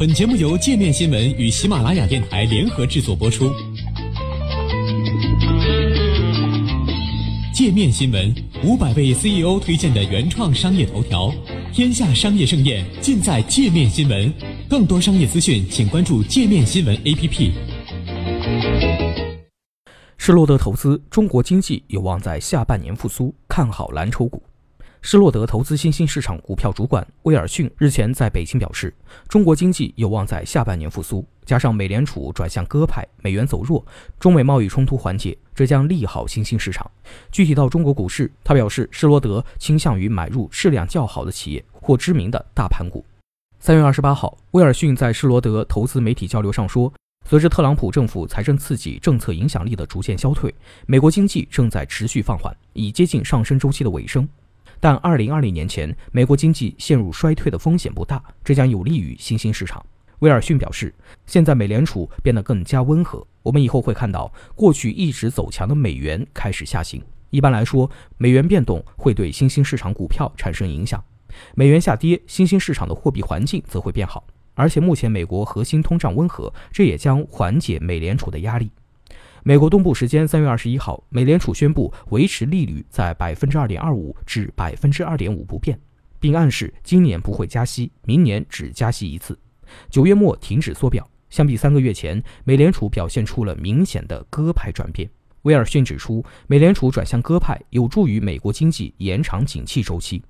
本节目由界面新闻与喜马拉雅电台联合制作播出。界面新闻五百位 CEO 推荐的原创商业头条，天下商业盛宴尽在界面新闻。更多商业资讯，请关注界面新闻 APP。施罗德投资，中国经济有望在下半年复苏，看好蓝筹股。施洛德投资新兴市场股票主管威尔逊日前在北京表示，中国经济有望在下半年复苏，加上美联储转向鸽派，美元走弱，中美贸易冲突缓解，这将利好新兴市场。具体到中国股市，他表示，施罗德倾向于买入质量较好的企业或知名的大盘股。三月二十八号，威尔逊在施罗德投资媒体交流上说，随着特朗普政府财政刺激政策影响力的逐渐消退，美国经济正在持续放缓，已接近上升周期的尾声。但二零二零年前，美国经济陷入衰退的风险不大，这将有利于新兴市场。威尔逊表示，现在美联储变得更加温和，我们以后会看到过去一直走强的美元开始下行。一般来说，美元变动会对新兴市场股票产生影响，美元下跌，新兴市场的货币环境则会变好。而且目前美国核心通胀温和，这也将缓解美联储的压力。美国东部时间三月二十一号，美联储宣布维持利率在百分之二点二五至百分之二点五不变，并暗示今年不会加息，明年只加息一次。九月末停止缩表。相比三个月前，美联储表现出了明显的鸽派转变。威尔逊指出，美联储转向鸽派有助于美国经济延长景气周期。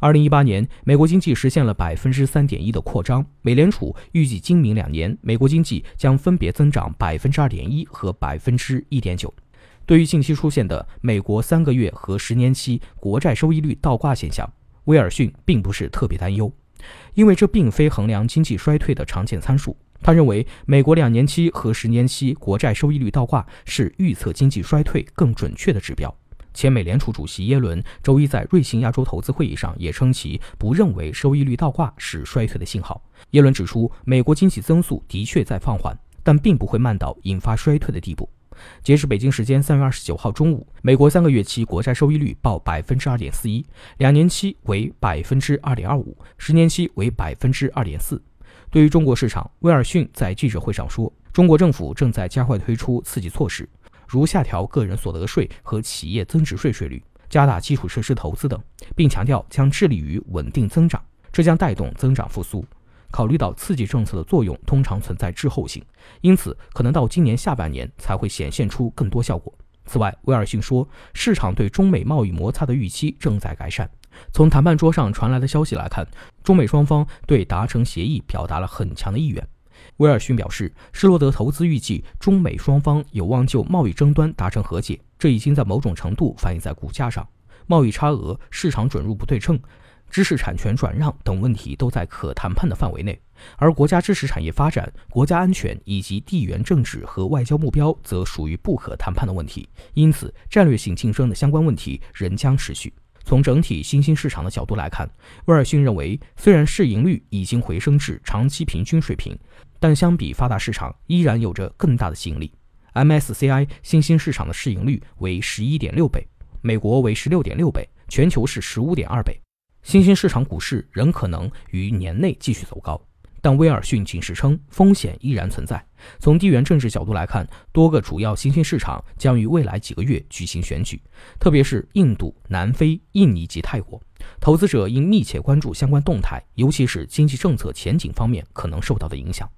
二零一八年，美国经济实现了百分之三点一的扩张。美联储预计今明两年，美国经济将分别增长百分之二点一和百分之一点九。对于近期出现的美国三个月和十年期国债收益率倒挂现象，威尔逊并不是特别担忧，因为这并非衡量经济衰退的常见参数。他认为，美国两年期和十年期国债收益率倒挂是预测经济衰退更准确的指标。前美联储主席耶伦周一在瑞信亚洲投资会议上也称，其不认为收益率倒挂是衰退的信号。耶伦指出，美国经济增速的确在放缓，但并不会慢到引发衰退的地步。截至北京时间三月二十九号中午，美国三个月期国债收益率报百分之二点四一，两年期为百分之二点二五，十年期为百分之二点四。对于中国市场，威尔逊在记者会上说，中国政府正在加快推出刺激措施。如下调个人所得税和企业增值税税率，加大基础设施投资等，并强调将致力于稳定增长，这将带动增长复苏。考虑到刺激政策的作用通常存在滞后性，因此可能到今年下半年才会显现出更多效果。此外，威尔逊说，市场对中美贸易摩擦的预期正在改善。从谈判桌上传来的消息来看，中美双方对达成协议表达了很强的意愿。威尔逊表示，施罗德投资预计中美双方有望就贸易争端达成和解，这已经在某种程度反映在股价上。贸易差额、市场准入不对称、知识产权转让等问题都在可谈判的范围内，而国家知识产业发展、国家安全以及地缘政治和外交目标则属于不可谈判的问题。因此，战略性竞争的相关问题仍将持续。从整体新兴市场的角度来看，威尔逊认为，虽然市盈率已经回升至长期平均水平。但相比发达市场，依然有着更大的吸引力。MSCI 新兴市场的市盈率为十一点六倍，美国为十六点六倍，全球是十五点二倍。新兴市场股市仍可能于年内继续走高，但威尔逊警示称，风险依然存在。从地缘政治角度来看，多个主要新兴市场将于未来几个月举行选举，特别是印度、南非、印尼及泰国。投资者应密切关注相关动态，尤其是经济政策前景方面可能受到的影响。